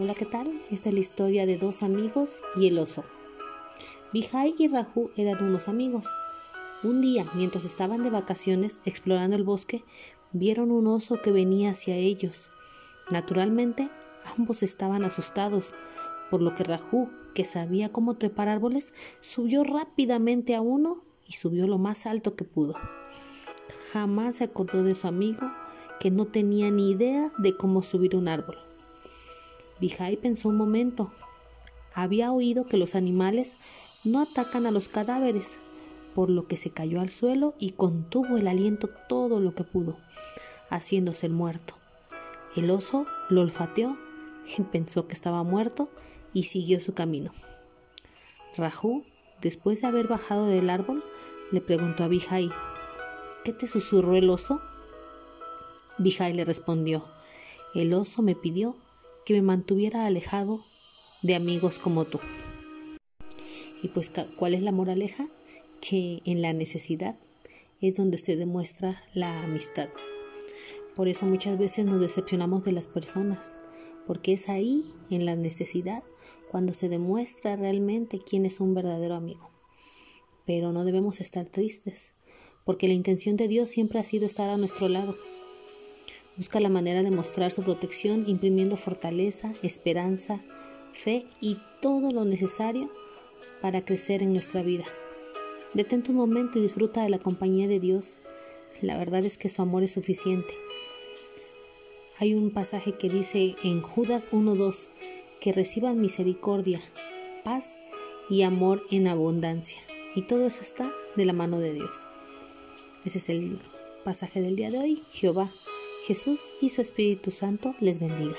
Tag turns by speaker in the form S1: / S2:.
S1: Hola, ¿qué tal? Esta es la historia de dos amigos y el oso. Vijay y Raju eran unos amigos. Un día, mientras estaban de vacaciones explorando el bosque, vieron un oso que venía hacia ellos. Naturalmente, ambos estaban asustados, por lo que Raju, que sabía cómo trepar árboles, subió rápidamente a uno y subió lo más alto que pudo. Jamás se acordó de su amigo, que no tenía ni idea de cómo subir un árbol. Vijay pensó un momento. Había oído que los animales no atacan a los cadáveres, por lo que se cayó al suelo y contuvo el aliento todo lo que pudo, haciéndose el muerto. El oso lo olfateó pensó que estaba muerto y siguió su camino. Raju, después de haber bajado del árbol, le preguntó a Vijay, ¿qué te susurró el oso? Vijay le respondió, el oso me pidió que me mantuviera alejado de amigos como tú. Y pues, ¿cuál es la moraleja? Que en la necesidad es donde se demuestra la amistad. Por eso muchas veces nos decepcionamos de las personas, porque es ahí, en la necesidad, cuando se demuestra realmente quién es un verdadero amigo. Pero no debemos estar tristes, porque la intención de Dios siempre ha sido estar a nuestro lado. Busca la manera de mostrar su protección imprimiendo fortaleza, esperanza, fe y todo lo necesario para crecer en nuestra vida. Detente un momento y disfruta de la compañía de Dios. La verdad es que su amor es suficiente. Hay un pasaje que dice en Judas 1.2 que reciban misericordia, paz y amor en abundancia. Y todo eso está de la mano de Dios. Ese es el pasaje del día de hoy. Jehová Jesús y su Espíritu Santo les bendiga.